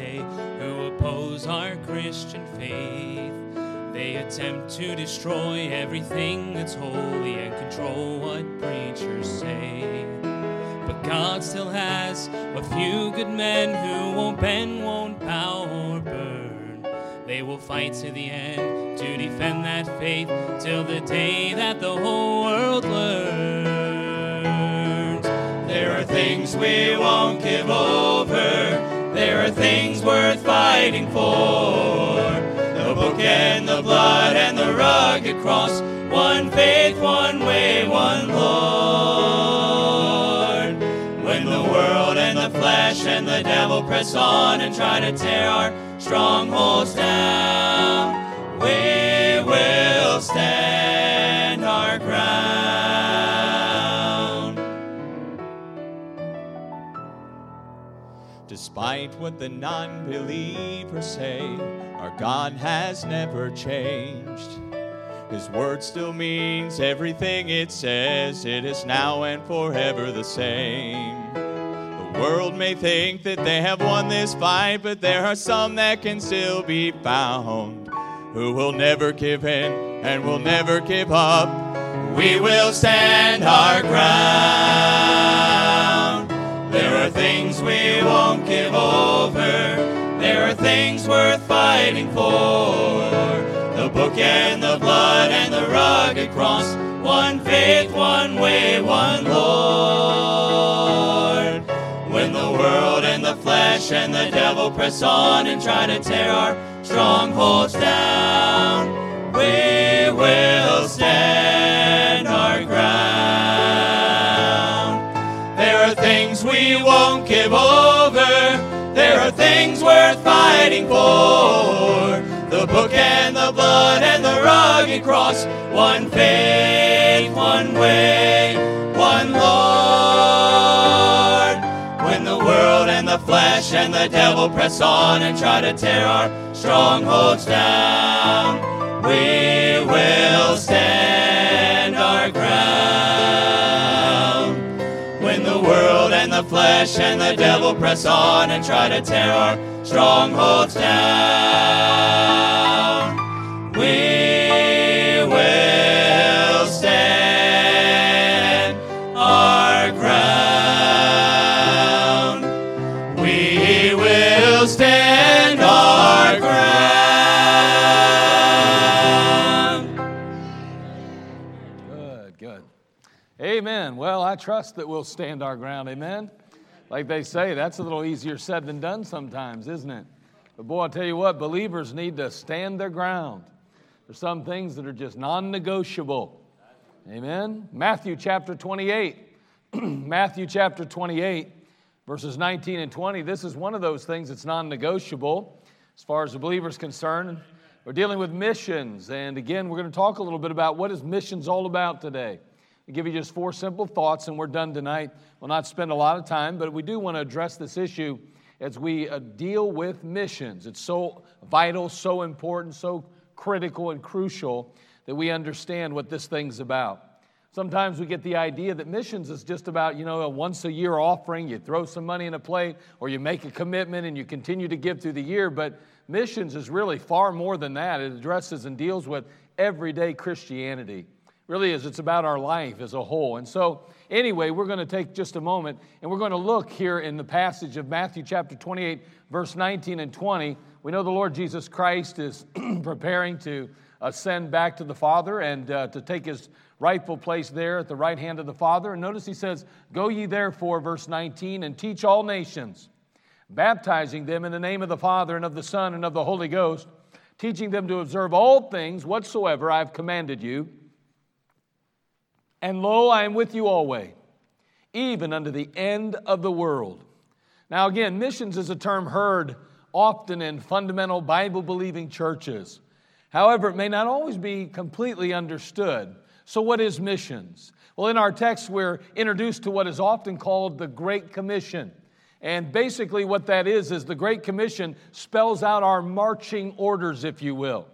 forces in the world today who oppose our Christian faith. They attempt to destroy everything that's holy and control what preachers say. But God still has a few good men who won't bend, won't bow, or burn. They will fight to the end to defend that faith till the day that the whole world learns. There are things we won't give over. Things worth fighting for. The book and the blood and the rugged cross. One faith, one way, one Lord. When the world and the flesh and the devil press on and try to tear our strongholds down, we will stand Despite what the non believers say, our God has never changed. His word still means everything it says, it is now and forever the same. The world may think that they have won this fight, but there are some that can still be found who will never give in and will never give up. We will stand our ground. There are things we won't give over. There are things worth fighting for. The book and the blood and the rugged cross. One faith, one way, one Lord. When the world and the flesh and the devil press on and try to tear our strongholds down, we will stand our ground. We won't give over. There are things worth fighting for. The book and the blood and the rugged cross. One faith, one way, one Lord. When the world and the flesh and the devil press on and try to tear our strongholds down, we will stand flesh and the devil press on and try to tear our strongholds down, we will stand our ground. We will stand our ground. Good, good. Amen. Well, I trust that we'll stand our ground. Amen. Like they say, that's a little easier said than done sometimes, isn't it? But boy, I'll tell you what, believers need to stand their ground. There's some things that are just non negotiable. Amen. Matthew chapter 28. Matthew chapter 28, verses 19 and 20. This is one of those things that's non negotiable as far as the believer's concerned. We're dealing with missions. And again, we're going to talk a little bit about what is missions all about today. I'll give you just four simple thoughts, and we're done tonight. We'll not spend a lot of time, but we do want to address this issue as we uh, deal with missions. It's so vital, so important, so critical and crucial that we understand what this thing's about. Sometimes we get the idea that missions is just about, you know, a once a year offering, you throw some money in a plate, or you make a commitment and you continue to give through the year. But missions is really far more than that. It addresses and deals with everyday Christianity. Really is. It's about our life as a whole. And so, anyway, we're going to take just a moment and we're going to look here in the passage of Matthew chapter 28, verse 19 and 20. We know the Lord Jesus Christ is preparing to ascend back to the Father and uh, to take his rightful place there at the right hand of the Father. And notice he says, Go ye therefore, verse 19, and teach all nations, baptizing them in the name of the Father and of the Son and of the Holy Ghost, teaching them to observe all things whatsoever I have commanded you. And lo, I am with you always, even unto the end of the world. Now, again, missions is a term heard often in fundamental Bible believing churches. However, it may not always be completely understood. So, what is missions? Well, in our text, we're introduced to what is often called the Great Commission. And basically, what that is, is the Great Commission spells out our marching orders, if you will.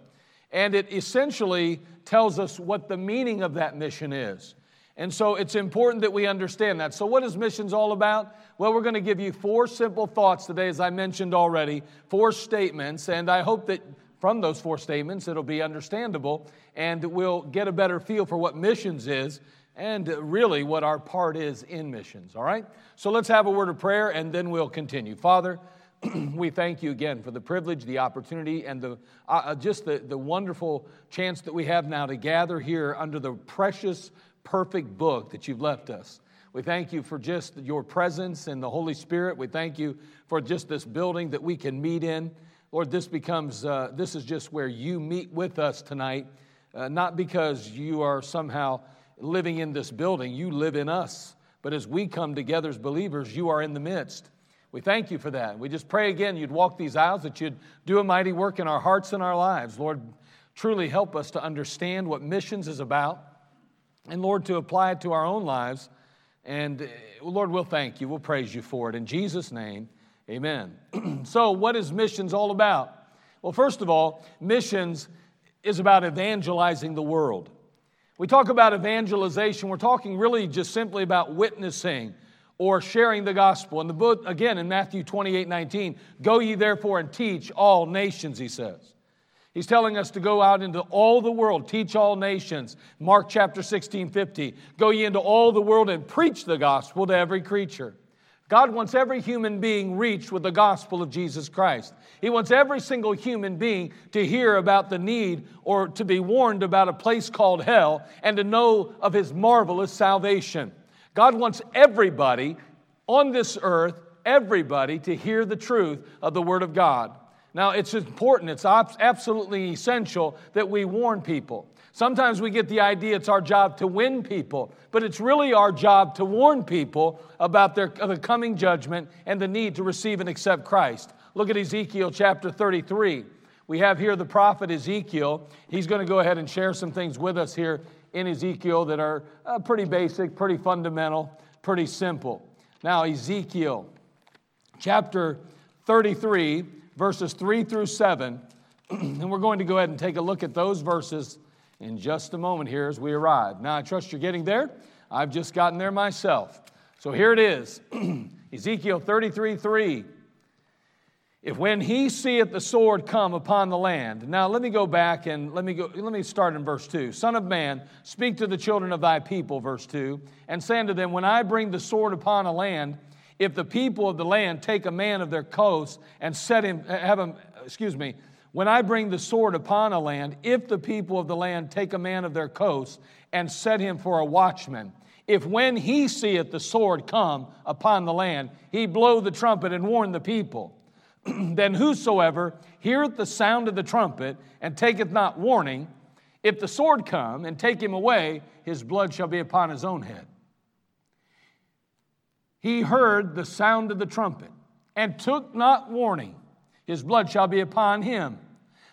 And it essentially tells us what the meaning of that mission is. And so it's important that we understand that. So, what is missions all about? Well, we're going to give you four simple thoughts today, as I mentioned already, four statements, and I hope that from those four statements it'll be understandable and we'll get a better feel for what missions is and really what our part is in missions, all right? So let's have a word of prayer and then we'll continue. Father, we thank you again for the privilege, the opportunity, and the, uh, uh, just the, the wonderful chance that we have now to gather here under the precious, perfect book that you've left us. We thank you for just your presence and the Holy Spirit. We thank you for just this building that we can meet in. Lord, this becomes, uh, this is just where you meet with us tonight, uh, not because you are somehow living in this building, you live in us. But as we come together as believers, you are in the midst. We thank you for that. We just pray again you'd walk these aisles, that you'd do a mighty work in our hearts and our lives. Lord, truly help us to understand what missions is about, and Lord, to apply it to our own lives. And uh, Lord, we'll thank you. We'll praise you for it. In Jesus' name, amen. so, what is missions all about? Well, first of all, missions is about evangelizing the world. We talk about evangelization, we're talking really just simply about witnessing or sharing the gospel. In the book, again, in Matthew 28 19, go ye therefore and teach all nations, he says. He's telling us to go out into all the world, teach all nations. Mark chapter 16, 50. Go ye into all the world and preach the gospel to every creature. God wants every human being reached with the gospel of Jesus Christ. He wants every single human being to hear about the need or to be warned about a place called hell and to know of his marvelous salvation. God wants everybody on this earth, everybody, to hear the truth of the Word of God. Now, it's important, it's absolutely essential that we warn people. Sometimes we get the idea it's our job to win people, but it's really our job to warn people about their, the coming judgment and the need to receive and accept Christ. Look at Ezekiel chapter 33. We have here the prophet Ezekiel. He's going to go ahead and share some things with us here in Ezekiel that are uh, pretty basic, pretty fundamental, pretty simple. Now, Ezekiel chapter 33, verses 3 through 7, and we're going to go ahead and take a look at those verses in just a moment here as we arrive. Now, I trust you're getting there. I've just gotten there myself. So here it is Ezekiel 33 3. If when he seeth the sword come upon the land. Now let me go back and let me go let me start in verse 2. Son of man, speak to the children of thy people, verse 2, and say unto them, When I bring the sword upon a land, if the people of the land take a man of their coast and set him, have him, excuse me, when I bring the sword upon a land, if the people of the land take a man of their coast and set him for a watchman, if when he seeth the sword come upon the land, he blow the trumpet and warn the people, then whosoever heareth the sound of the trumpet and taketh not warning, if the sword come and take him away, his blood shall be upon his own head. He heard the sound of the trumpet and took not warning, his blood shall be upon him.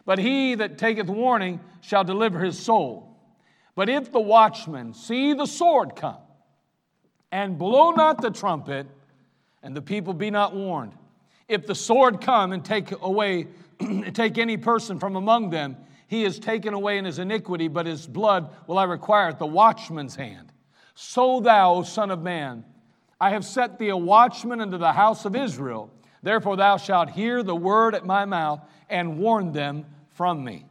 But he that taketh warning shall deliver his soul. But if the watchman see the sword come, and blow not the trumpet, and the people be not warned, if the sword come and take away, take any person from among them, he is taken away in his iniquity, but his blood will I require at the watchman's hand. So thou, O Son of Man, I have set thee a watchman unto the house of Israel. Therefore thou shalt hear the word at my mouth and warn them from me.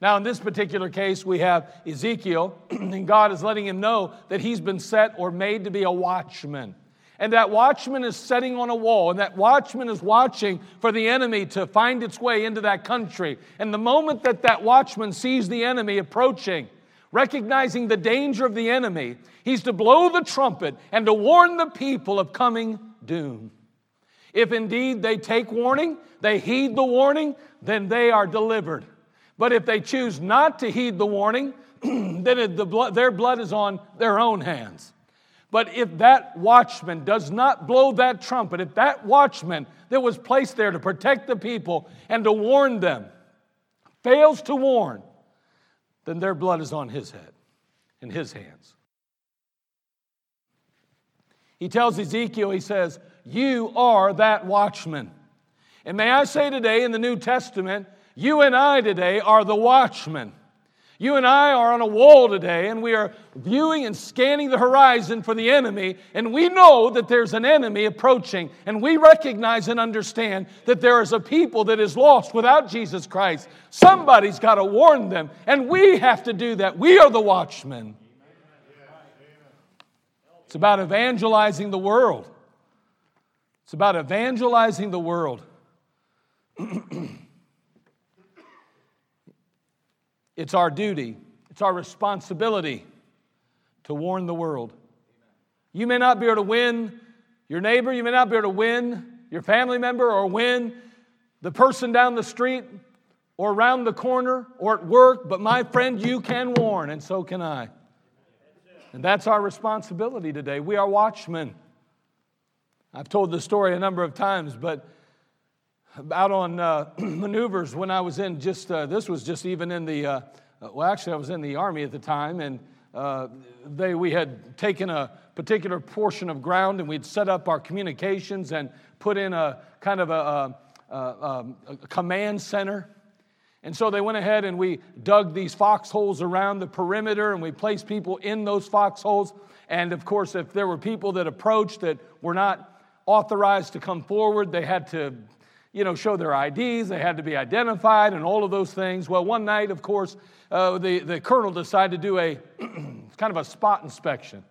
Now, in this particular case, we have Ezekiel, and God is letting him know that he's been set or made to be a watchman. And that watchman is setting on a wall, and that watchman is watching for the enemy to find its way into that country. And the moment that that watchman sees the enemy approaching, recognizing the danger of the enemy, he's to blow the trumpet and to warn the people of coming doom. If indeed they take warning, they heed the warning, then they are delivered. But if they choose not to heed the warning, then the blood, their blood is on their own hands. But if that watchman does not blow that trumpet, if that watchman that was placed there to protect the people and to warn them fails to warn, then their blood is on his head, in his hands. He tells Ezekiel, he says, You are that watchman. And may I say today in the New Testament, you and I today are the watchmen. You and I are on a wall today, and we are viewing and scanning the horizon for the enemy, and we know that there's an enemy approaching, and we recognize and understand that there is a people that is lost without Jesus Christ. Somebody's got to warn them, and we have to do that. We are the watchmen. It's about evangelizing the world. It's about evangelizing the world. It's our duty, it's our responsibility to warn the world. You may not be able to win your neighbor, you may not be able to win your family member or win the person down the street or around the corner or at work, but my friend, you can warn, and so can I. And that's our responsibility today. We are watchmen. I've told this story a number of times, but out on uh, maneuvers when I was in just, uh, this was just even in the, uh, well, actually, I was in the Army at the time, and uh, they, we had taken a particular portion of ground and we'd set up our communications and put in a kind of a, a, a, a command center. And so they went ahead and we dug these foxholes around the perimeter and we placed people in those foxholes. And of course, if there were people that approached that were not authorized to come forward, they had to you know, show their IDs, they had to be identified, and all of those things. Well, one night, of course, uh, the, the colonel decided to do a kind of a spot inspection.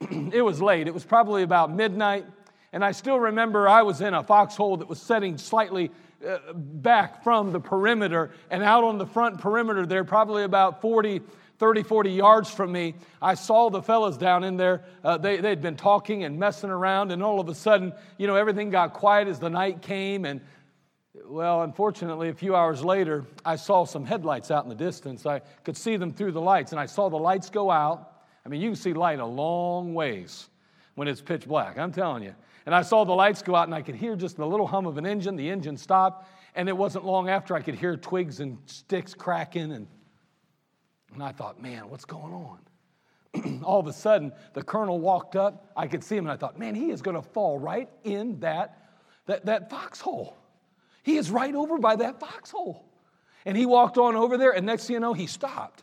it was late, it was probably about midnight, and I still remember I was in a foxhole that was setting slightly uh, back from the perimeter, and out on the front perimeter there, probably about 40 30, 40 yards from me, I saw the fellas down in there. Uh, they, they'd been talking and messing around, and all of a sudden, you know, everything got quiet as the night came. And, well, unfortunately, a few hours later, I saw some headlights out in the distance. I could see them through the lights, and I saw the lights go out. I mean, you can see light a long ways when it's pitch black, I'm telling you. And I saw the lights go out, and I could hear just the little hum of an engine. The engine stopped, and it wasn't long after I could hear twigs and sticks cracking and and I thought, man, what's going on? All of a sudden, the colonel walked up. I could see him, and I thought, man, he is going to fall right in that, that, that foxhole. He is right over by that foxhole. And he walked on over there, and next thing you know, he stopped.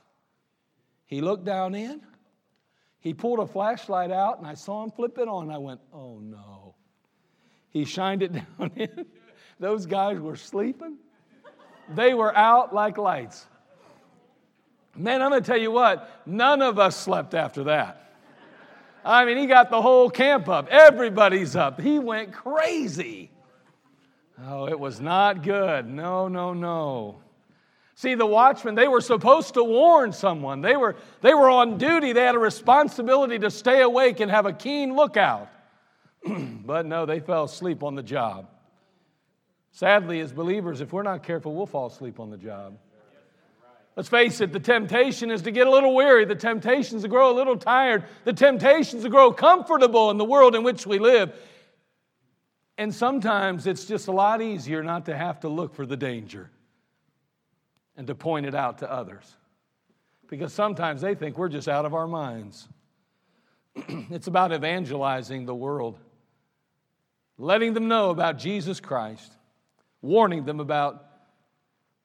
He looked down in. He pulled a flashlight out, and I saw him flip it on. I went, oh no. He shined it down in. Those guys were sleeping. They were out like lights. Man, I'm going to tell you what, none of us slept after that. I mean, he got the whole camp up. Everybody's up. He went crazy. Oh, it was not good. No, no, no. See, the watchmen, they were supposed to warn someone. They were, they were on duty. They had a responsibility to stay awake and have a keen lookout. but no, they fell asleep on the job. Sadly, as believers, if we're not careful, we'll fall asleep on the job. Let's face it, the temptation is to get a little weary. The temptation is to grow a little tired. The temptation is to grow comfortable in the world in which we live. And sometimes it's just a lot easier not to have to look for the danger and to point it out to others. Because sometimes they think we're just out of our minds. it's about evangelizing the world, letting them know about Jesus Christ, warning them about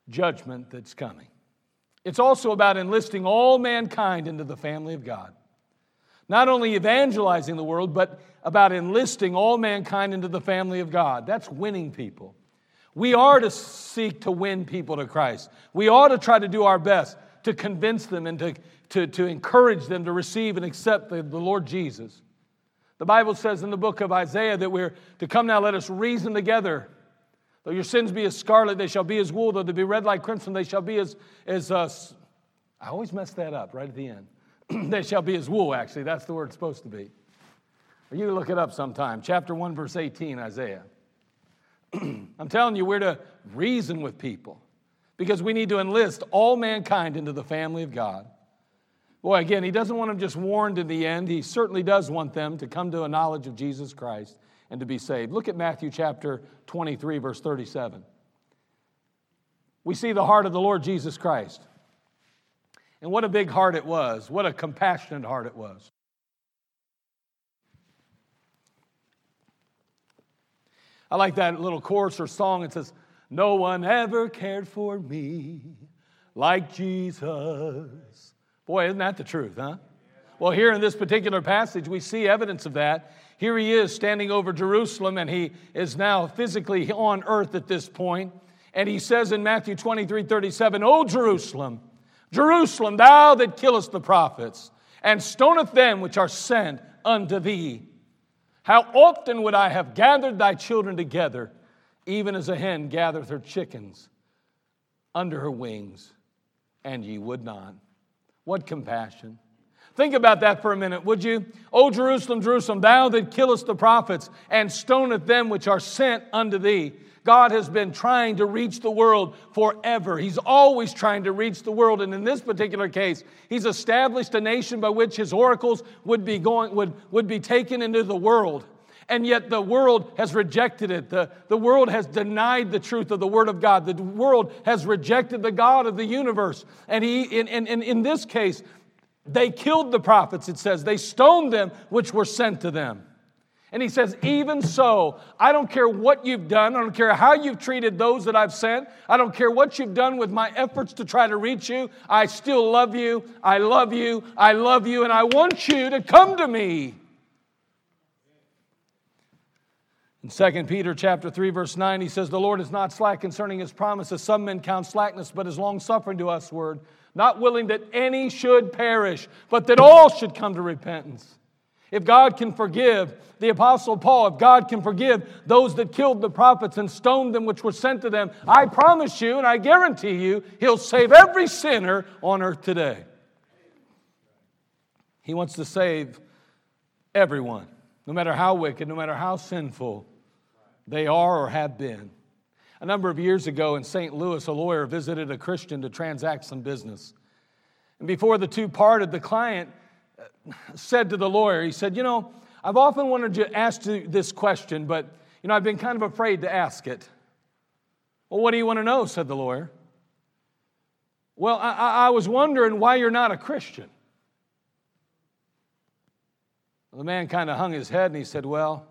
judgment that's coming. It's also about enlisting all mankind into the family of God. Not only evangelizing the world, but about enlisting all mankind into the family of God. That's winning people. We are to seek to win people to Christ. We ought to try to do our best to convince them and to, to, to encourage them to receive and accept the, the Lord Jesus. The Bible says in the book of Isaiah that we're to come now, let us reason together Though your sins be as scarlet, they shall be as wool. Though they be red like crimson, they shall be as, as uh, I always mess that up right at the end. they shall be as wool, actually. That's the word it's supposed to be. You look it up sometime. Chapter 1, verse 18, Isaiah. I'm telling you, we're to reason with people because we need to enlist all mankind into the family of God. Boy, again, he doesn't want them just warned in the end. He certainly does want them to come to a knowledge of Jesus Christ and to be saved. Look at Matthew chapter 23, verse 37. We see the heart of the Lord Jesus Christ. And what a big heart it was. What a compassionate heart it was. I like that little chorus or song. It says, No one ever cared for me like Jesus. Boy, isn't that the truth, huh? Well, here in this particular passage, we see evidence of that. Here he is standing over Jerusalem, and he is now physically on earth at this point. And he says in Matthew 23 37, O Jerusalem, Jerusalem, thou that killest the prophets, and stoneth them which are sent unto thee. How often would I have gathered thy children together, even as a hen gathereth her chickens under her wings, and ye would not. What compassion. Think about that for a minute, would you? O Jerusalem, Jerusalem, thou that killest the prophets and stoneth them which are sent unto thee. God has been trying to reach the world forever. He's always trying to reach the world. And in this particular case, he's established a nation by which his oracles would be going, would, would be taken into the world. And yet the world has rejected it. The, the world has denied the truth of the Word of God. The world has rejected the God of the universe. And he, in, in, in this case, they killed the prophets, it says. They stoned them which were sent to them. And he says, Even so, I don't care what you've done. I don't care how you've treated those that I've sent. I don't care what you've done with my efforts to try to reach you. I still love you. I love you. I love you. And I want you to come to me. In 2 Peter chapter 3, verse 9, he says, The Lord is not slack concerning his promises. Some men count slackness, but is long suffering to us word, not willing that any should perish, but that all should come to repentance. If God can forgive the Apostle Paul, if God can forgive those that killed the prophets and stoned them which were sent to them, I promise you and I guarantee you, He'll save every sinner on earth today. He wants to save everyone, no matter how wicked, no matter how sinful they are or have been. A number of years ago in St. Louis, a lawyer visited a Christian to transact some business. And before the two parted, the client uh, said to the lawyer, he said, You know, I've often wanted to ask you this question, but, you know, I've been kind of afraid to ask it. Well, what do you want to know? said the lawyer. Well, I, I was wondering why you're not a Christian. Well, the man kind of hung his head and he said, Well,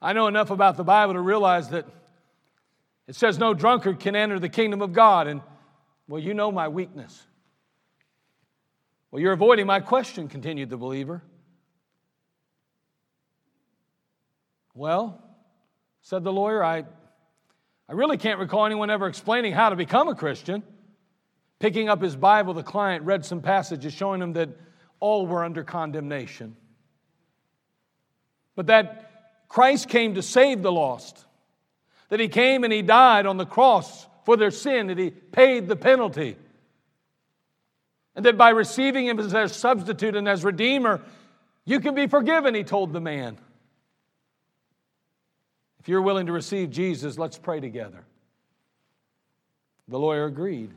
I know enough about the Bible to realize that it says no drunkard can enter the kingdom of God. And, well, you know my weakness. Well, you're avoiding my question, continued the believer. Well, said the lawyer, I, I really can't recall anyone ever explaining how to become a Christian. Picking up his Bible, the client read some passages showing him that all were under condemnation. But that Christ came to save the lost, that he came and he died on the cross for their sin, that he paid the penalty, and that by receiving him as their substitute and as redeemer, you can be forgiven, he told the man. If you're willing to receive Jesus, let's pray together. The lawyer agreed.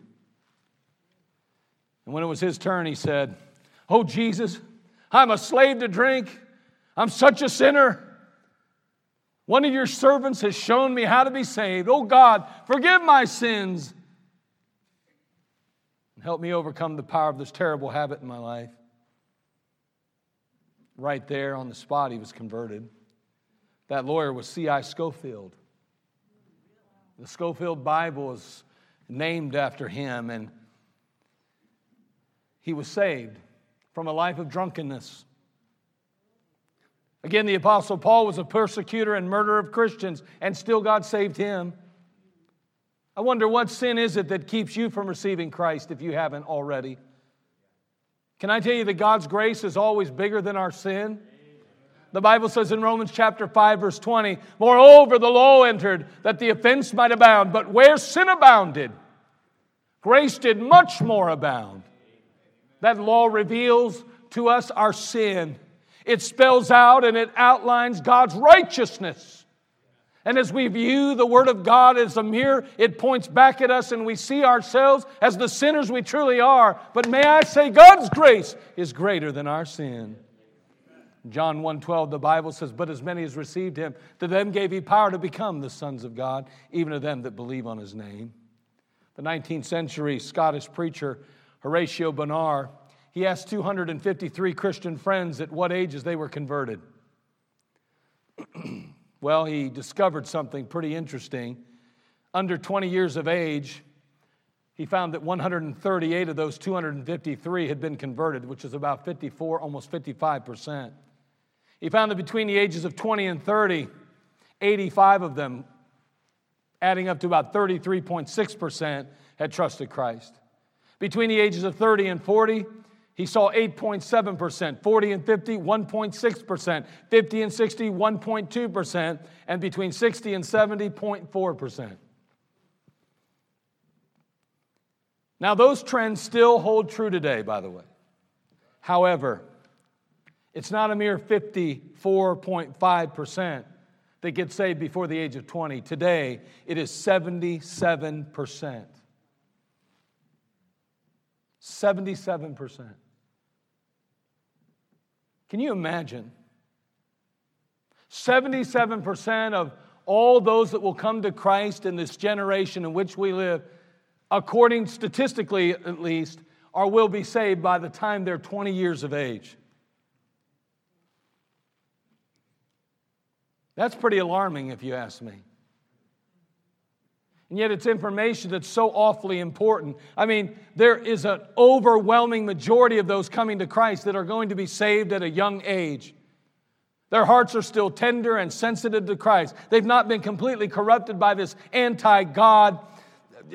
And when it was his turn, he said, Oh, Jesus, I'm a slave to drink. I'm such a sinner. One of your servants has shown me how to be saved. Oh God, forgive my sins. And help me overcome the power of this terrible habit in my life. Right there on the spot, he was converted. That lawyer was C.I. Scofield. The Scofield Bible is named after him, and he was saved from a life of drunkenness Again, the Apostle Paul was a persecutor and murderer of Christians, and still God saved him. I wonder what sin is it that keeps you from receiving Christ if you haven't already? Can I tell you that God's grace is always bigger than our sin? The Bible says in Romans chapter 5, verse 20, Moreover, the law entered that the offense might abound, but where sin abounded, grace did much more abound. That law reveals to us our sin it spells out and it outlines God's righteousness. And as we view the Word of God as a mirror, it points back at us and we see ourselves as the sinners we truly are. But may I say, God's grace is greater than our sin. John 1:12 the Bible says but as many as received him to them gave he power to become the sons of God even to them that believe on his name. The 19th century Scottish preacher Horatio Bonar he asked 253 Christian friends at what ages they were converted. well, he discovered something pretty interesting. Under 20 years of age, he found that 138 of those 253 had been converted, which is about 54, almost 55%. He found that between the ages of 20 and 30, 85 of them, adding up to about 33.6%, had trusted Christ. Between the ages of 30 and 40, he saw 8.7%, 40 and 50, 1.6%, 50 and 60, 1.2%, and between 60 and 70, 0.4%. Now, those trends still hold true today, by the way. However, it's not a mere 54.5% that gets saved before the age of 20. Today, it is 77%. 77%. Can you imagine? 77% of all those that will come to Christ in this generation in which we live according statistically at least, are will be saved by the time they're 20 years of age. That's pretty alarming, if you ask me. And yet, it's information that's so awfully important. I mean, there is an overwhelming majority of those coming to Christ that are going to be saved at a young age. Their hearts are still tender and sensitive to Christ. They've not been completely corrupted by this anti God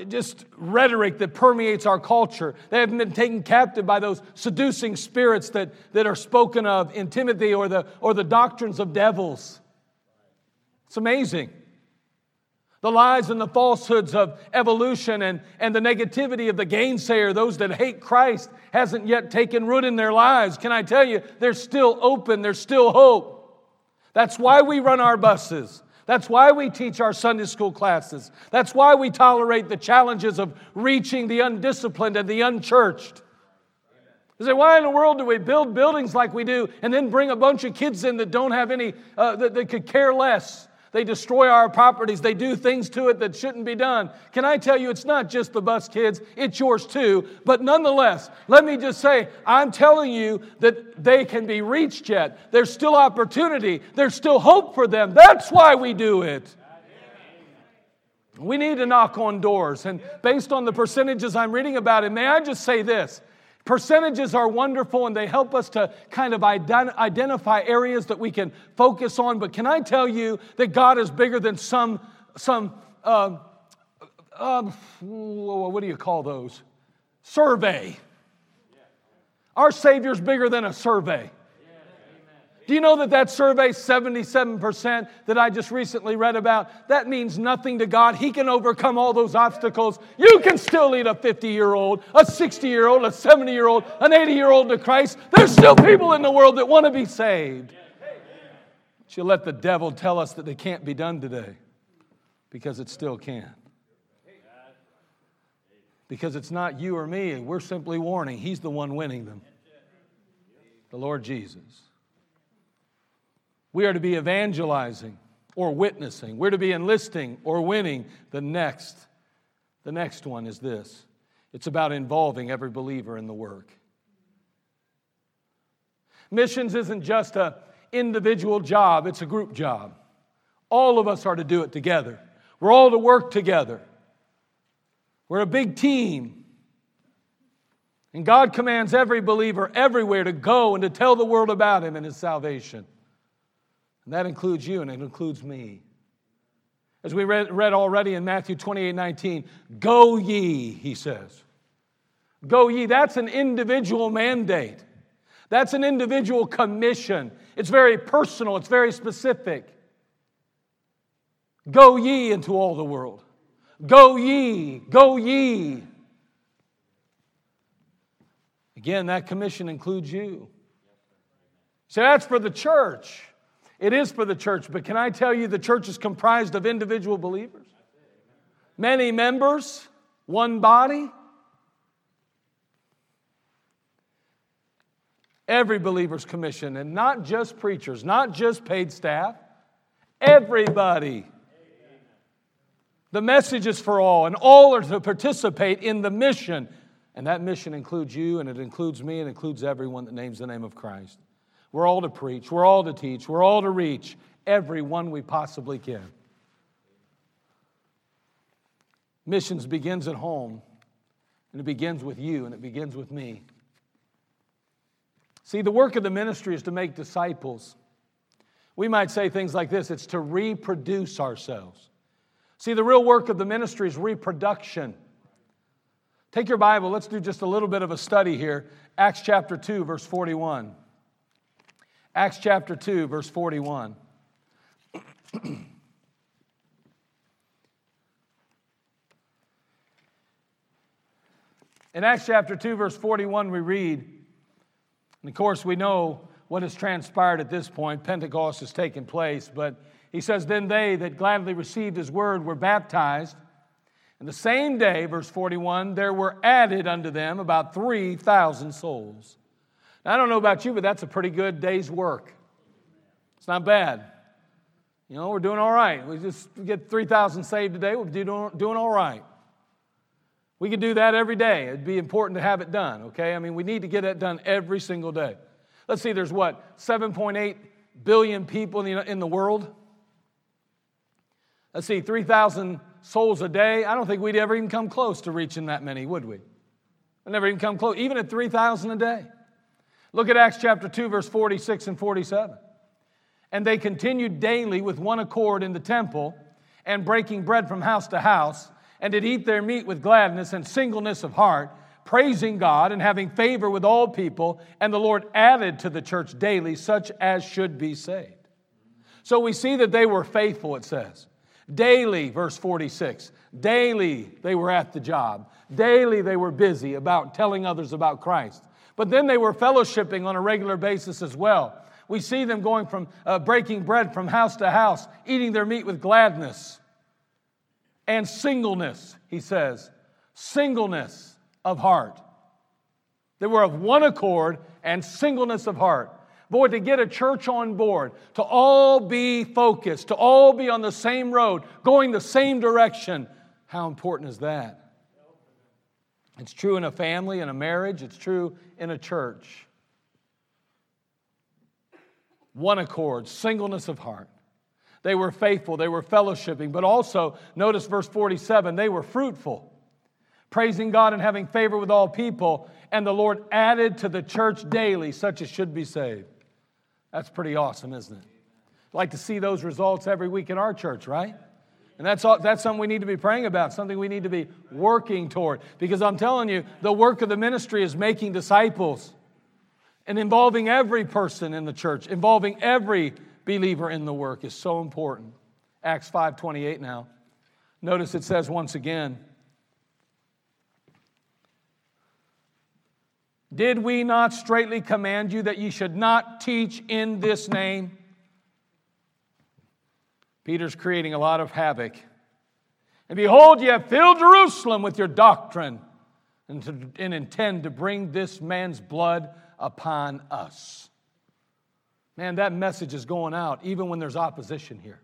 just rhetoric that permeates our culture. They haven't been taken captive by those seducing spirits that, that are spoken of in Timothy or the, or the doctrines of devils. It's amazing. The lies and the falsehoods of evolution and, and the negativity of the gainsayer, those that hate Christ, hasn't yet taken root in their lives. Can I tell you, they're still open, there's still hope. That's why we run our buses. That's why we teach our Sunday school classes. That's why we tolerate the challenges of reaching the undisciplined and the unchurched. You say, why in the world do we build buildings like we do and then bring a bunch of kids in that don't have any, uh, that, that could care less? They destroy our properties. They do things to it that shouldn't be done. Can I tell you, it's not just the bus kids, it's yours too. But nonetheless, let me just say, I'm telling you that they can be reached yet. There's still opportunity, there's still hope for them. That's why we do it. We need to knock on doors. And based on the percentages I'm reading about it, may I just say this? Percentages are wonderful and they help us to kind of identify areas that we can focus on. But can I tell you that God is bigger than some, some uh, uh, what do you call those? Survey. Our Savior's bigger than a survey. Do you know that that survey, 77% that I just recently read about, that means nothing to God? He can overcome all those obstacles. You can still lead a 50 year old, a 60 year old, a 70 year old, an 80 year old to Christ. There's still people in the world that want to be saved. But you let the devil tell us that they can't be done today because it still can. Because it's not you or me, we're simply warning. He's the one winning them. The Lord Jesus. We are to be evangelizing or witnessing. We're to be enlisting or winning. The next, the next one is this. It's about involving every believer in the work. Missions isn't just an individual job, it's a group job. All of us are to do it together. We're all to work together. We're a big team. And God commands every believer everywhere to go and to tell the world about Him and His salvation. And that includes you and it includes me. As we read, read already in Matthew 28 19, go ye, he says. Go ye. That's an individual mandate. That's an individual commission. It's very personal, it's very specific. Go ye into all the world. Go ye, go ye. Again, that commission includes you. So that's for the church. It is for the church, but can I tell you the church is comprised of individual believers? Many members, one body. Every believer's commission, and not just preachers, not just paid staff, everybody. The message is for all, and all are to participate in the mission. And that mission includes you, and it includes me, and includes everyone that names the name of Christ. We're all to preach, we're all to teach, we're all to reach everyone we possibly can. Missions begins at home And it begins with you and it begins with me. See, the work of the ministry is to make disciples. We might say things like this it's to reproduce ourselves. See, the real work of the ministry is reproduction. Take your Bible, let's do just a little bit of a study here. Acts chapter 2, verse 41. Acts chapter 2, verse 41. In Acts chapter 2, verse 41, we read, and of course, we know what has transpired at this point. Pentecost has taken place, but he says, Then they that gladly received his word were baptized. And the same day, verse 41, there were added unto them about 3,000 souls. I don't know about you, but that's a pretty good day's work. It's not bad. You know, we're doing all right. We just get 3,000 saved today, we're doing, doing all right. We could do that every day. It'd be important to have it done, okay? I mean, we need to get that done every single day. Let's see, there's what, 7.8 billion people in the, in the world? Let's see, 3,000 souls a day. I don't think we'd ever even come close to reaching that many, would we? We'd never even come close, even at 3,000 a day. Look at Acts chapter 2, verse 46 and 47. And they continued daily with one accord in the temple and breaking bread from house to house and did eat their meat with gladness and singleness of heart, praising God and having favor with all people. And the Lord added to the church daily such as should be saved. So we see that they were faithful, it says. Daily, verse 46, daily they were at the job. Daily they were busy about telling others about Christ. But then they were fellowshipping on a regular basis as well. We see them going from uh, breaking bread from house to house, eating their meat with gladness and singleness, he says. Singleness of heart. They were of one accord and singleness of heart. Boy, to get a church on board, to all be focused, to all be on the same road, going the same direction, how important is that? It's true in a family, in a marriage, it's true in a church. One accord, singleness of heart. They were faithful, they were fellowshipping, but also, notice verse 47, they were fruitful, praising God and having favor with all people, and the Lord added to the church daily such as should be saved. That's pretty awesome, isn't it? I'd like to see those results every week in our church, right? And that's, all, that's something we need to be praying about, something we need to be working toward. Because I'm telling you, the work of the ministry is making disciples and involving every person in the church, involving every believer in the work is so important. Acts 5:28 now. Notice it says once again, Did we not straightly command you that ye should not teach in this name? Peter's creating a lot of havoc. And behold, ye have filled Jerusalem with your doctrine and, to, and intend to bring this man's blood upon us. Man, that message is going out even when there's opposition here.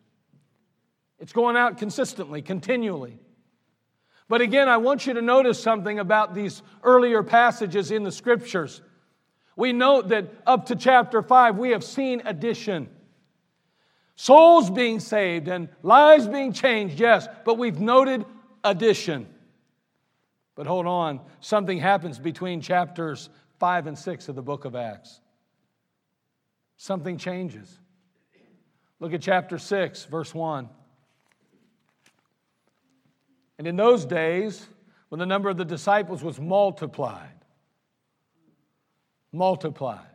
It's going out consistently, continually. But again, I want you to notice something about these earlier passages in the scriptures. We note that up to chapter 5, we have seen addition. Souls being saved and lives being changed, yes, but we've noted addition. But hold on, something happens between chapters 5 and 6 of the book of Acts something changes. Look at chapter 6, verse 1. And in those days, when the number of the disciples was multiplied, multiplied,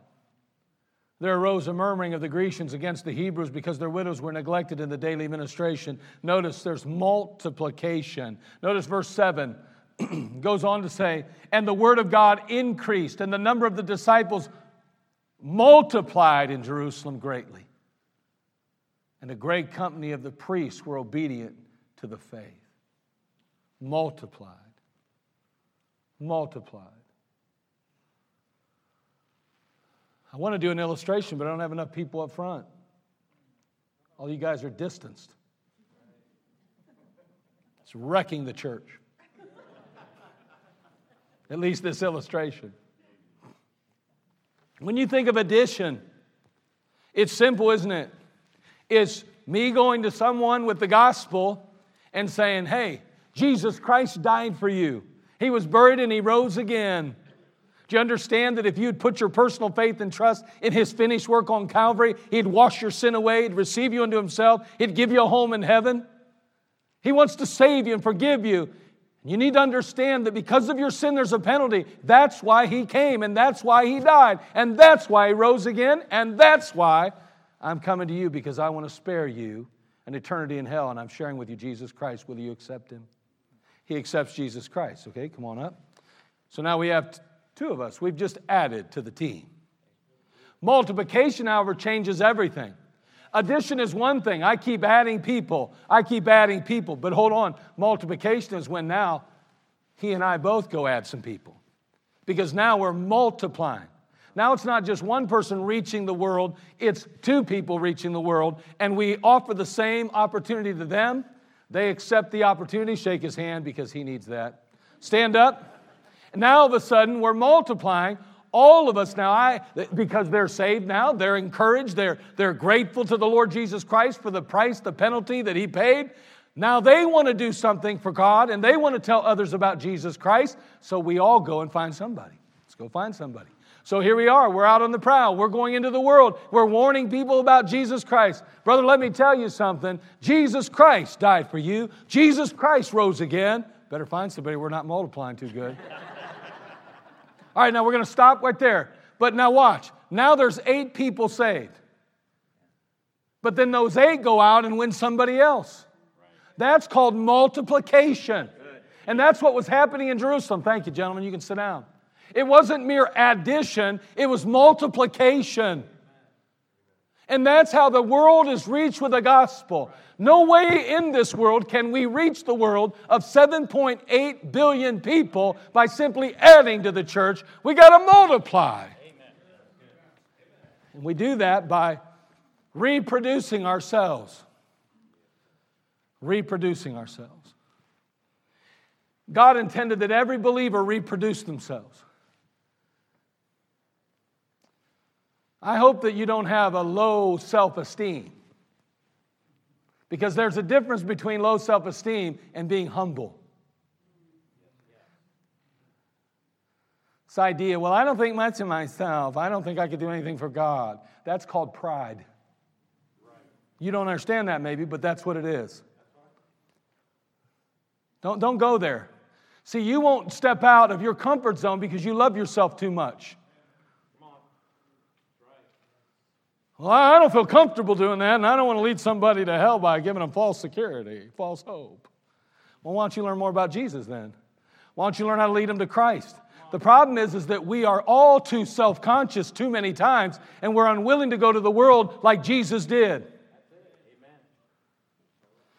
there arose a murmuring of the Grecians against the Hebrews because their widows were neglected in the daily ministration. Notice there's multiplication. Notice verse 7 goes on to say, And the word of God increased, and the number of the disciples multiplied in Jerusalem greatly. And a great company of the priests were obedient to the faith. Multiplied. Multiplied. I want to do an illustration, but I don't have enough people up front. All you guys are distanced. It's wrecking the church. At least this illustration. When you think of addition, it's simple, isn't it? It's me going to someone with the gospel and saying, hey, Jesus Christ died for you. He was buried and he rose again. Do you understand that if you'd put your personal faith and trust in his finished work on Calvary, he'd wash your sin away, he'd receive you into himself, he'd give you a home in heaven? He wants to save you and forgive you. You need to understand that because of your sin, there's a penalty. That's why he came, and that's why he died, and that's why he rose again, and that's why I'm coming to you because I want to spare you an eternity in hell, and I'm sharing with you Jesus Christ. Will you accept him? He accepts Jesus Christ. Okay, come on up. So now we have two of us. We've just added to the team. Multiplication, however, changes everything. Addition is one thing. I keep adding people. I keep adding people. But hold on. Multiplication is when now he and I both go add some people. Because now we're multiplying. Now it's not just one person reaching the world, it's two people reaching the world, and we offer the same opportunity to them. They accept the opportunity, shake his hand because he needs that. Stand up. Now all of a sudden we're multiplying. All of us now, I, because they're saved now, they're encouraged, they're, they're grateful to the Lord Jesus Christ for the price, the penalty that He paid. Now they want to do something for God and they want to tell others about Jesus Christ. So we all go and find somebody. Let's go find somebody. So here we are. We're out on the prowl. We're going into the world. We're warning people about Jesus Christ. Brother, let me tell you something. Jesus Christ died for you. Jesus Christ rose again. Better find somebody. We're not multiplying too good. All right, now we're going to stop right there. But now watch. Now there's eight people saved. But then those eight go out and win somebody else. That's called multiplication. And that's what was happening in Jerusalem. Thank you, gentlemen. You can sit down. It wasn't mere addition, it was multiplication. And that's how the world is reached with the gospel. No way in this world can we reach the world of 7.8 billion people by simply adding to the church. We got to multiply. And we do that by reproducing ourselves. Reproducing ourselves. God intended that every believer reproduce themselves. I hope that you don't have a low self esteem. Because there's a difference between low self esteem and being humble. This idea, well, I don't think much of myself. I don't think I could do anything for God. That's called pride. You don't understand that maybe, but that's what it is. Don't, don't go there. See, you won't step out of your comfort zone because you love yourself too much. Well, I don't feel comfortable doing that, and I don't want to lead somebody to hell by giving them false security, false hope. Well, why don't you learn more about Jesus then? Why don't you learn how to lead them to Christ? The problem is, is that we are all too self conscious too many times, and we're unwilling to go to the world like Jesus did.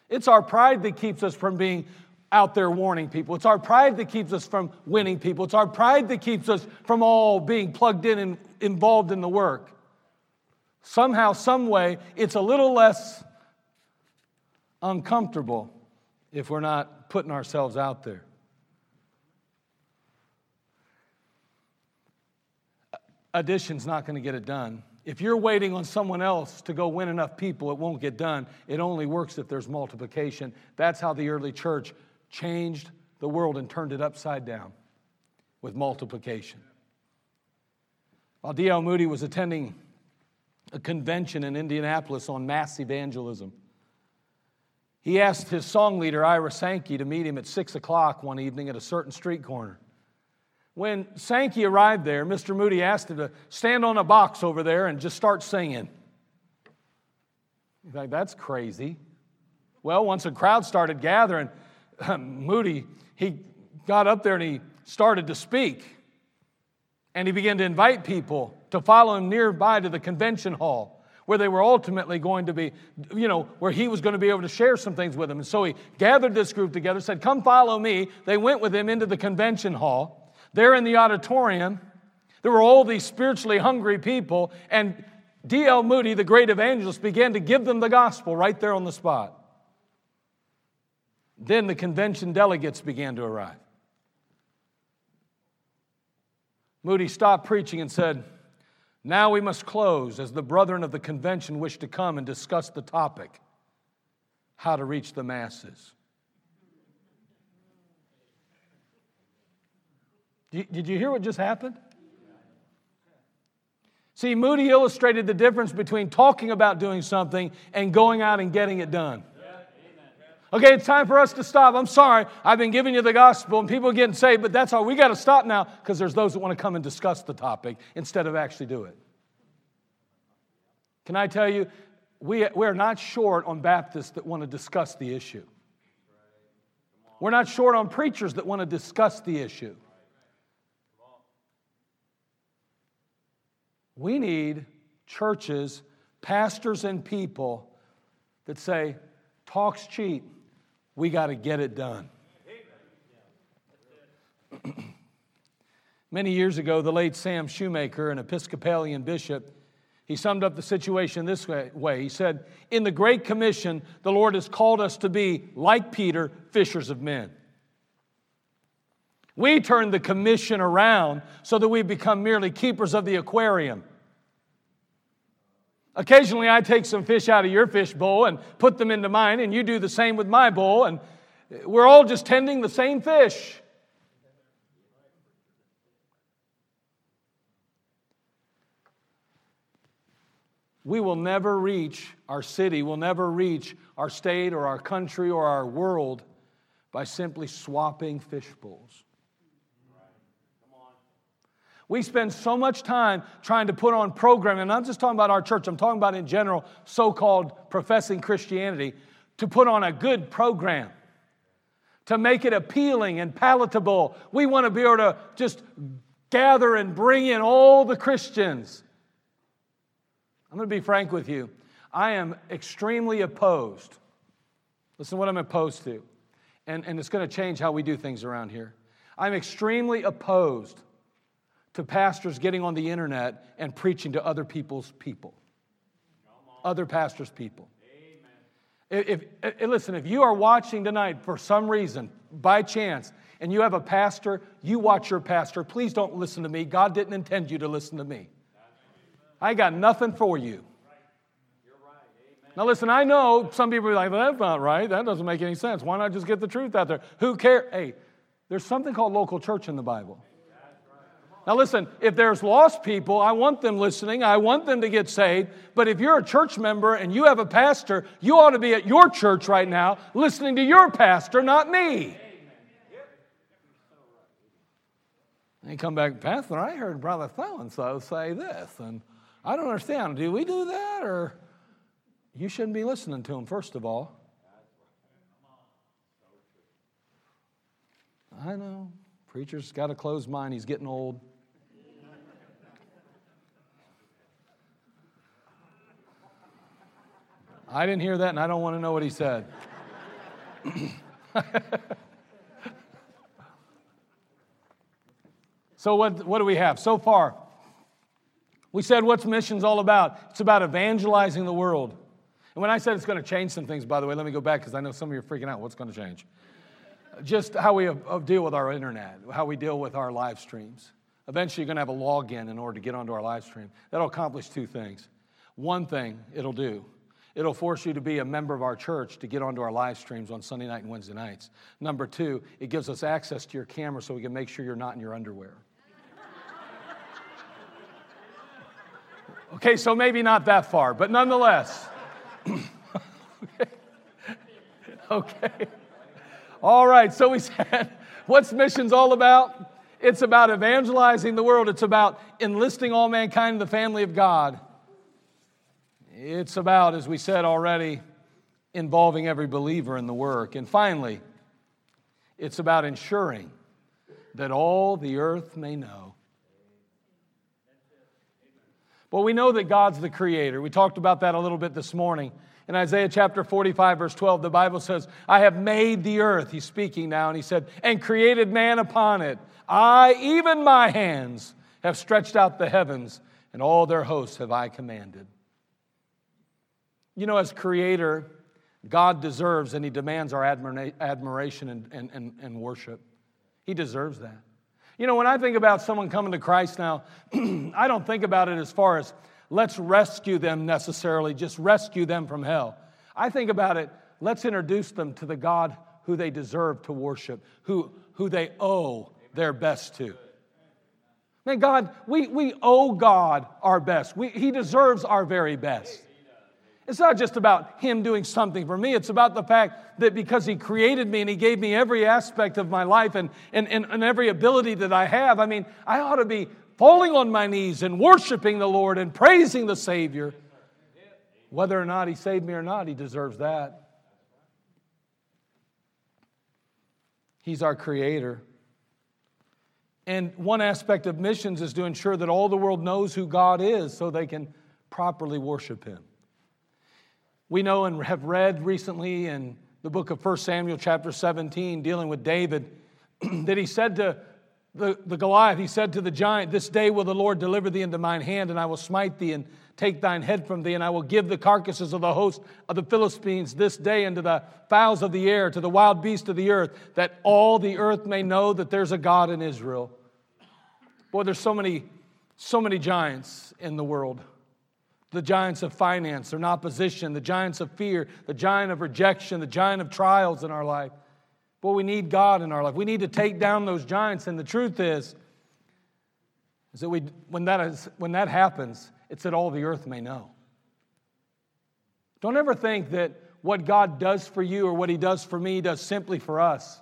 It's our pride that keeps us from being out there warning people. It's our pride that keeps us from winning people. It's our pride that keeps us from all being plugged in and involved in the work somehow, some way, it's a little less uncomfortable if we're not putting ourselves out there. Addition's not going to get it done. If you're waiting on someone else to go win enough people, it won't get done. It only works if there's multiplication. That's how the early church changed the world and turned it upside down with multiplication. While D.L. Moody was attending a convention in Indianapolis on mass evangelism. He asked his song leader, Ira Sankey, to meet him at 6 o'clock one evening at a certain street corner. When Sankey arrived there, Mr. Moody asked him to stand on a box over there and just start singing. You think, that's crazy. Well, once a crowd started gathering, Moody, he got up there and he started to speak. And he began to invite people to follow him nearby to the convention hall where they were ultimately going to be, you know, where he was going to be able to share some things with them. And so he gathered this group together, said, Come follow me. They went with him into the convention hall. There in the auditorium, there were all these spiritually hungry people, and D.L. Moody, the great evangelist, began to give them the gospel right there on the spot. Then the convention delegates began to arrive. Moody stopped preaching and said, Now we must close as the brethren of the convention wish to come and discuss the topic how to reach the masses. Did you hear what just happened? See, Moody illustrated the difference between talking about doing something and going out and getting it done. Okay, it's time for us to stop. I'm sorry. I've been giving you the gospel and people are getting saved, but that's all. We got to stop now because there's those that want to come and discuss the topic instead of actually do it. Can I tell you, we, we're not short on Baptists that want to discuss the issue. We're not short on preachers that want to discuss the issue. We need churches, pastors, and people that say, talk's cheap, we got to get it done. Many years ago, the late Sam Shoemaker, an Episcopalian bishop, he summed up the situation this way. He said, In the Great Commission, the Lord has called us to be, like Peter, fishers of men. We turn the commission around so that we become merely keepers of the aquarium. Occasionally, I take some fish out of your fish bowl and put them into mine, and you do the same with my bowl, and we're all just tending the same fish. we will never reach our city, we'll never reach our state or our country or our world by simply swapping fish bowls. We spend so much time trying to put on programming, and I'm just talking about our church, I'm talking about in general so called professing Christianity, to put on a good program, to make it appealing and palatable. We want to be able to just gather and bring in all the Christians. I'm going to be frank with you. I am extremely opposed. Listen what I'm opposed to. And, and it's going to change how we do things around here. I'm extremely opposed to pastors getting on the internet and preaching to other people's people, other pastors' people. If, if, listen, if you are watching tonight for some reason, by chance, and you have a pastor, you watch your pastor. Please don't listen to me. God didn't intend you to listen to me. I got nothing for you. Now, listen, I know some people are like, well, that's not right. That doesn't make any sense. Why not just get the truth out there? Who cares? Hey, there's something called local church in the Bible. Now, listen, if there's lost people, I want them listening. I want them to get saved. But if you're a church member and you have a pastor, you ought to be at your church right now listening to your pastor, not me. And you come back, Pastor, I heard Brother so and so say this. And I don't understand. Do we do that? Or you shouldn't be listening to him, first of all. I know. Preacher's got a closed mind. He's getting old. I didn't hear that, and I don't want to know what he said. so, what, what do we have? So far, we said, what's missions all about? It's about evangelizing the world. And when I said it's going to change some things, by the way, let me go back because I know some of you are freaking out. What's going to change? Just how we uh, uh, deal with our internet, how we deal with our live streams. Eventually, you're going to have a login in order to get onto our live stream. That'll accomplish two things. One thing it'll do it'll force you to be a member of our church to get onto our live streams on Sunday night and Wednesday nights. Number two, it gives us access to your camera so we can make sure you're not in your underwear. Okay, so maybe not that far, but nonetheless. okay. okay. All right, so we said, what's missions all about? It's about evangelizing the world, it's about enlisting all mankind in the family of God. It's about, as we said already, involving every believer in the work. And finally, it's about ensuring that all the earth may know well, we know that God's the creator. We talked about that a little bit this morning. In Isaiah chapter 45, verse 12, the Bible says, I have made the earth. He's speaking now, and he said, and created man upon it. I, even my hands, have stretched out the heavens, and all their hosts have I commanded. You know, as creator, God deserves and he demands our admiration and, and, and, and worship. He deserves that. You know, when I think about someone coming to Christ now, I don't think about it as far as let's rescue them necessarily, just rescue them from hell. I think about it, let's introduce them to the God who they deserve to worship, who, who they owe their best to. Man, God, we, we owe God our best. We, he deserves our very best. It's not just about Him doing something for me. It's about the fact that because He created me and He gave me every aspect of my life and, and, and, and every ability that I have, I mean, I ought to be falling on my knees and worshiping the Lord and praising the Savior. Whether or not He saved me or not, He deserves that. He's our Creator. And one aspect of missions is to ensure that all the world knows who God is so they can properly worship Him. We know and have read recently in the book of 1 Samuel, chapter 17, dealing with David, that he said to the, the Goliath, he said to the giant, This day will the Lord deliver thee into mine hand, and I will smite thee and take thine head from thee, and I will give the carcasses of the host of the Philistines this day unto the fowls of the air, to the wild beasts of the earth, that all the earth may know that there's a God in Israel. Boy, there's so many, so many giants in the world the giants of finance and opposition, the giants of fear, the giant of rejection, the giant of trials in our life. Boy, we need God in our life. We need to take down those giants. And the truth is, is that we, when, that is, when that happens, it's that all the earth may know. Don't ever think that what God does for you or what He does for me does simply for us.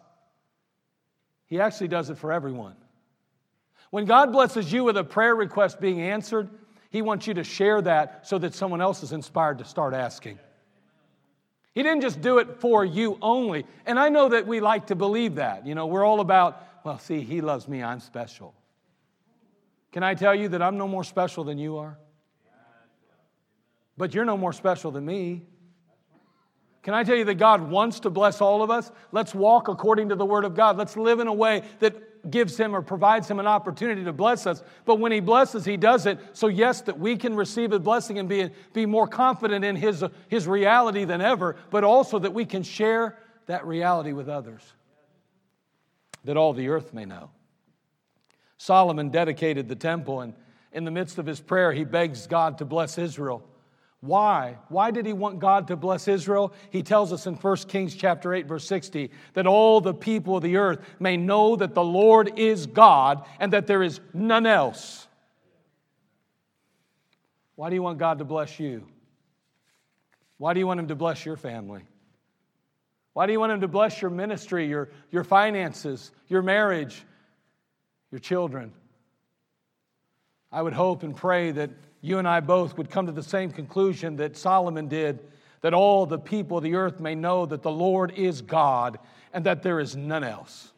He actually does it for everyone. When God blesses you with a prayer request being answered, he wants you to share that so that someone else is inspired to start asking. He didn't just do it for you only. And I know that we like to believe that. You know, we're all about, well, see, he loves me, I'm special. Can I tell you that I'm no more special than you are? But you're no more special than me. Can I tell you that God wants to bless all of us? Let's walk according to the Word of God. Let's live in a way that gives him or provides him an opportunity to bless us. But when he blesses, he does it so, yes, that we can receive a blessing and be, be more confident in his, his reality than ever, but also that we can share that reality with others, that all the earth may know. Solomon dedicated the temple, and in the midst of his prayer, he begs God to bless Israel. Why? Why did he want God to bless Israel? He tells us in 1 Kings chapter 8 verse 60 that all the people of the earth may know that the Lord is God and that there is none else. Why do you want God to bless you? Why do you want him to bless your family? Why do you want him to bless your ministry, your, your finances, your marriage, your children? I would hope and pray that you and I both would come to the same conclusion that Solomon did that all the people of the earth may know that the Lord is God and that there is none else.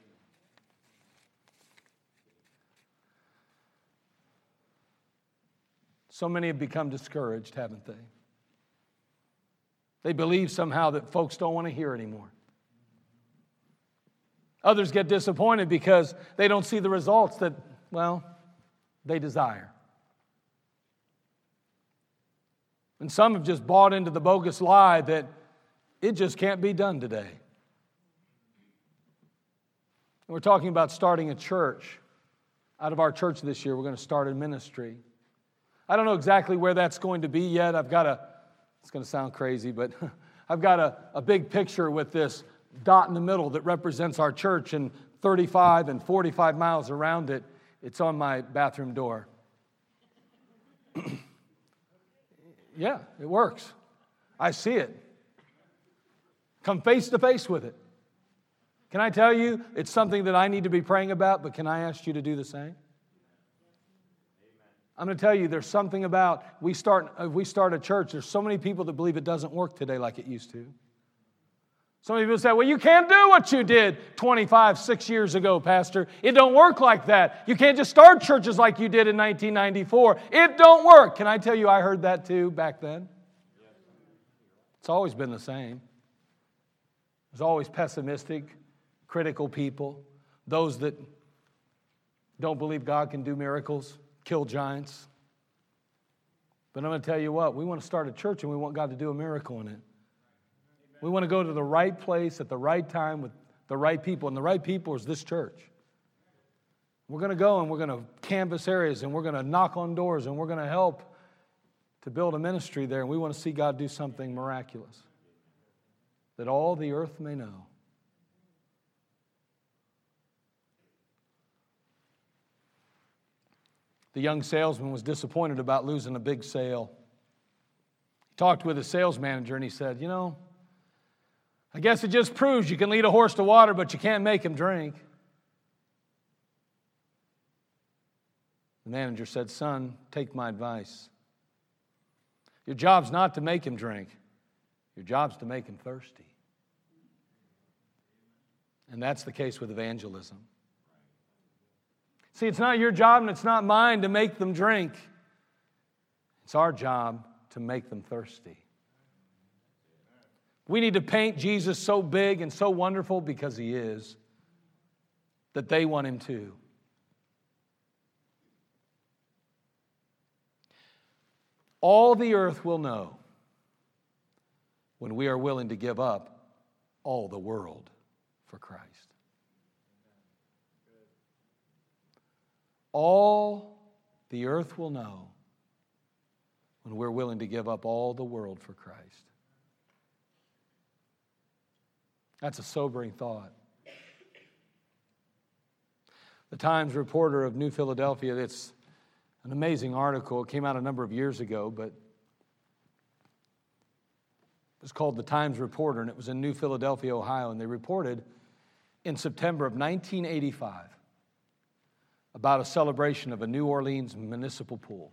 So many have become discouraged, haven't they? They believe somehow that folks don't want to hear anymore. Others get disappointed because they don't see the results that, well, they desire. And some have just bought into the bogus lie that it just can't be done today. And we're talking about starting a church. Out of our church this year, we're going to start a ministry. I don't know exactly where that's going to be yet. I've got a, it's going to sound crazy, but I've got a, a big picture with this dot in the middle that represents our church and 35 and 45 miles around it. It's on my bathroom door. Yeah, it works. I see it. Come face to face with it. Can I tell you, it's something that I need to be praying about, but can I ask you to do the same? I'm going to tell you, there's something about we start, if we start a church, there's so many people that believe it doesn't work today like it used to. Some people say, well, you can't do what you did 25, six years ago, Pastor. It don't work like that. You can't just start churches like you did in 1994. It don't work. Can I tell you, I heard that too back then? It's always been the same. There's always pessimistic, critical people, those that don't believe God can do miracles, kill giants. But I'm going to tell you what, we want to start a church and we want God to do a miracle in it. We want to go to the right place at the right time with the right people, and the right people is this church. We're going to go and we're going to canvass areas and we're going to knock on doors and we're going to help to build a ministry there, and we want to see God do something miraculous that all the earth may know. The young salesman was disappointed about losing a big sale. He talked with his sales manager and he said, You know, I guess it just proves you can lead a horse to water, but you can't make him drink. The manager said, Son, take my advice. Your job's not to make him drink, your job's to make him thirsty. And that's the case with evangelism. See, it's not your job and it's not mine to make them drink. It's our job to make them thirsty. We need to paint Jesus so big and so wonderful because he is that they want him too. All the earth will know when we are willing to give up all the world for Christ. All the earth will know when we're willing to give up all the world for Christ. That's a sobering thought. The Times reporter of New Philadelphia, it's an amazing article. It came out a number of years ago, but it was called The Times Reporter, and it was in New Philadelphia, Ohio. And they reported in September of 1985 about a celebration of a New Orleans municipal pool.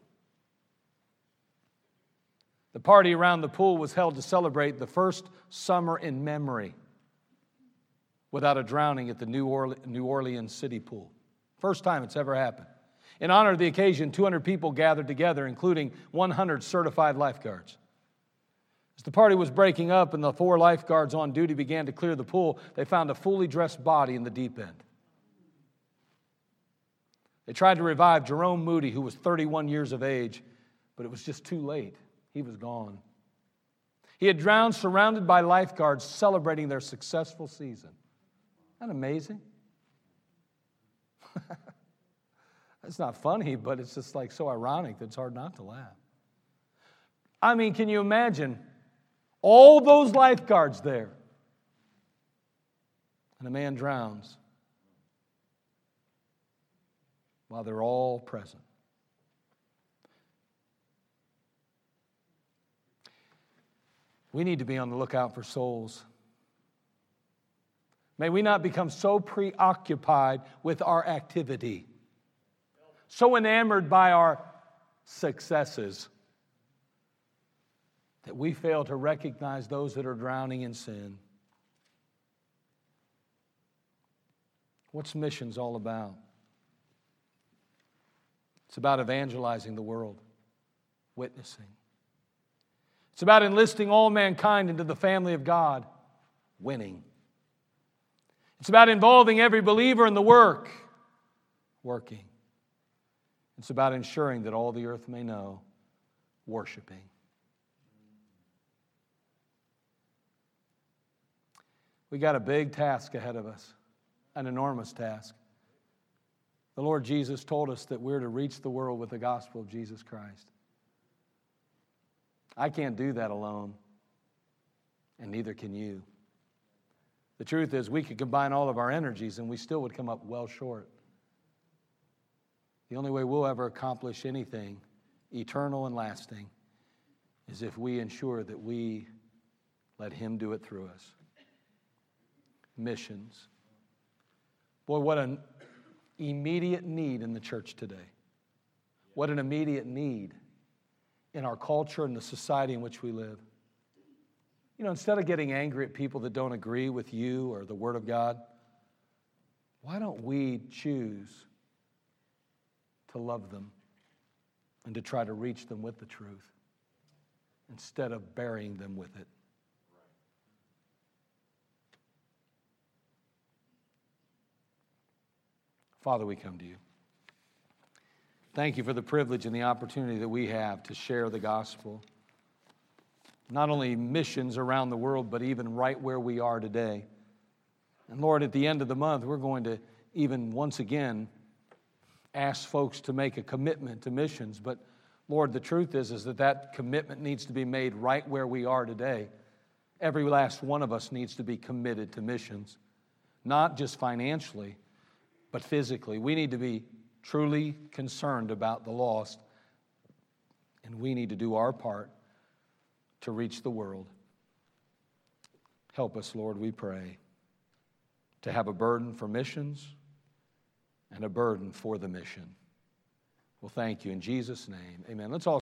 The party around the pool was held to celebrate the first summer in memory without a drowning at the New Orleans City Pool. First time it's ever happened. In honor of the occasion, 200 people gathered together, including 100 certified lifeguards. As the party was breaking up and the four lifeguards on duty began to clear the pool, they found a fully dressed body in the deep end. They tried to revive Jerome Moody, who was 31 years of age, but it was just too late. He was gone. He had drowned surrounded by lifeguards celebrating their successful season. Isn't that amazing? It's not funny, but it's just like so ironic that it's hard not to laugh. I mean, can you imagine all those lifeguards there? And a man drowns while they're all present. We need to be on the lookout for souls. May we not become so preoccupied with our activity so enamored by our successes that we fail to recognize those that are drowning in sin. What's missions all about? It's about evangelizing the world, witnessing. It's about enlisting all mankind into the family of God, winning. It's about involving every believer in the work, working. It's about ensuring that all the earth may know, worshiping. We got a big task ahead of us, an enormous task. The Lord Jesus told us that we're to reach the world with the gospel of Jesus Christ. I can't do that alone, and neither can you. The truth is, we could combine all of our energies and we still would come up well short. The only way we'll ever accomplish anything eternal and lasting is if we ensure that we let Him do it through us. Missions. Boy, what an immediate need in the church today. What an immediate need in our culture and the society in which we live. You know, instead of getting angry at people that don't agree with you or the Word of God, why don't we choose to love them and to try to reach them with the truth instead of burying them with it. Father, we come to you. Thank you for the privilege and the opportunity that we have to share the gospel. Not only missions around the world, but even right where we are today. And Lord, at the end of the month, we're going to even once again ask folks to make a commitment to missions, but Lord, the truth is, is that that commitment needs to be made right where we are today. Every last one of us needs to be committed to missions, not just financially, but physically. We need to be truly concerned about the lost, and we need to do our part to reach the world. Help us, Lord, we pray, to have a burden for missions and a burden for the mission. Well, thank you. In Jesus' name, amen. Let's all